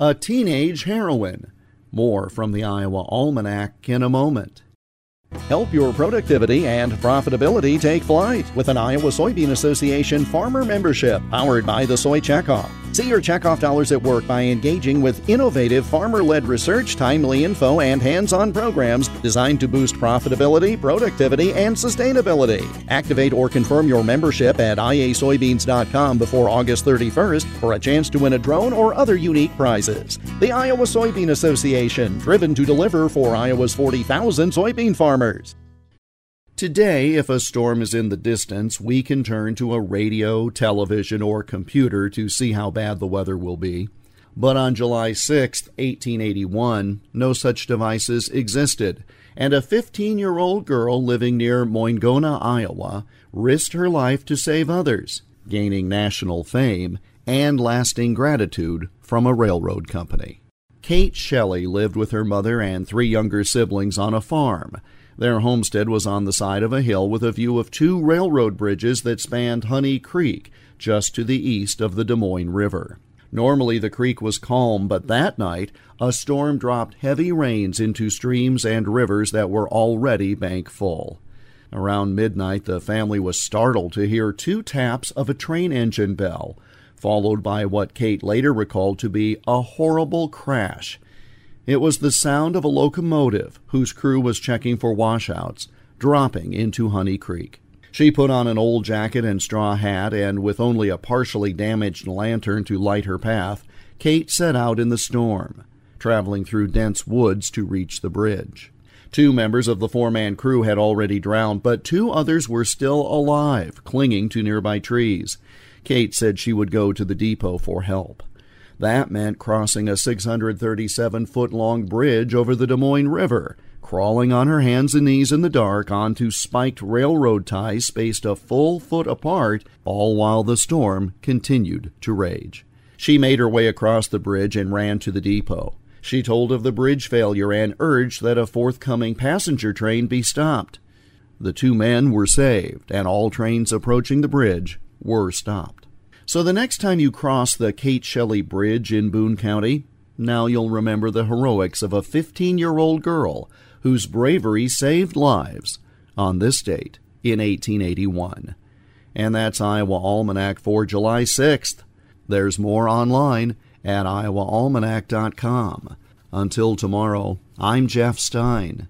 a teenage heroine. More from the Iowa Almanac in a moment. Help your productivity and profitability take flight with an Iowa Soybean Association farmer membership powered by the Soy Checkoff. See your checkoff dollars at work by engaging with innovative farmer led research, timely info, and hands on programs designed to boost profitability, productivity, and sustainability. Activate or confirm your membership at iasoybeans.com before August 31st for a chance to win a drone or other unique prizes. The Iowa Soybean Association, driven to deliver for Iowa's 40,000 soybean farmers. Today, if a storm is in the distance, we can turn to a radio, television, or computer to see how bad the weather will be. But on July 6, 1881, no such devices existed, and a 15 year old girl living near Moingona, Iowa, risked her life to save others, gaining national fame and lasting gratitude from a railroad company. Kate Shelley lived with her mother and three younger siblings on a farm. Their homestead was on the side of a hill with a view of two railroad bridges that spanned Honey Creek, just to the east of the Des Moines River. Normally the creek was calm, but that night a storm dropped heavy rains into streams and rivers that were already bank full. Around midnight, the family was startled to hear two taps of a train engine bell, followed by what Kate later recalled to be a horrible crash. It was the sound of a locomotive whose crew was checking for washouts, dropping into Honey Creek. She put on an old jacket and straw hat, and with only a partially damaged lantern to light her path, Kate set out in the storm, traveling through dense woods to reach the bridge. Two members of the four man crew had already drowned, but two others were still alive, clinging to nearby trees. Kate said she would go to the depot for help. That meant crossing a 637 foot long bridge over the Des Moines River, crawling on her hands and knees in the dark onto spiked railroad ties spaced a full foot apart, all while the storm continued to rage. She made her way across the bridge and ran to the depot. She told of the bridge failure and urged that a forthcoming passenger train be stopped. The two men were saved, and all trains approaching the bridge were stopped. So the next time you cross the Kate Shelley Bridge in Boone County, now you'll remember the heroics of a 15 year old girl whose bravery saved lives on this date in 1881. And that's Iowa Almanac for July 6th. There's more online at iowaalmanac.com. Until tomorrow, I'm Jeff Stein.